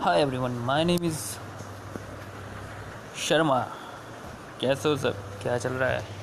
Hi everyone my name is Sharma कैसे हो सब? क्या चल रहा है?